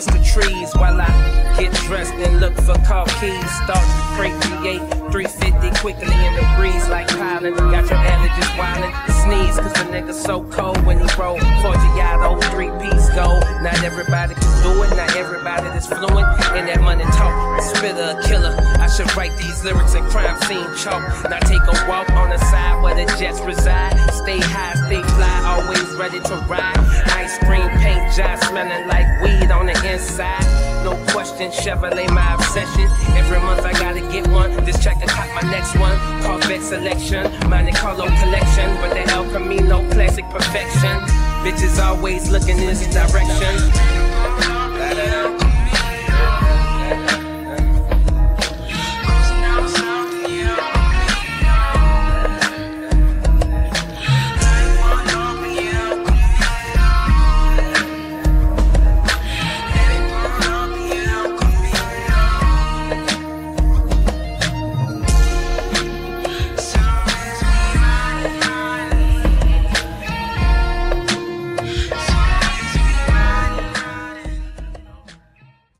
trees while I get dressed and look for car keys. Start to create 350 quickly in the breeze like piling. Got your allergies wildin'. Sneeze cause the nigga so cold when he roll. Forgiato, oh three piece gold. Not everybody can do it, not everybody that's fluent in that money talk. Spitter, killer. I should write these lyrics in crime scene chalk. Now take a walk on the side where the jets reside. Stay high, stay fly, always ready to ride. Ice cream paint job smelling like weed the inside. No question, Chevrolet my obsession. Every month I gotta get one. This check cop my next one. Corvette selection, Monte Carlo collection. With the El Camino classic perfection. Bitches always looking in this direction.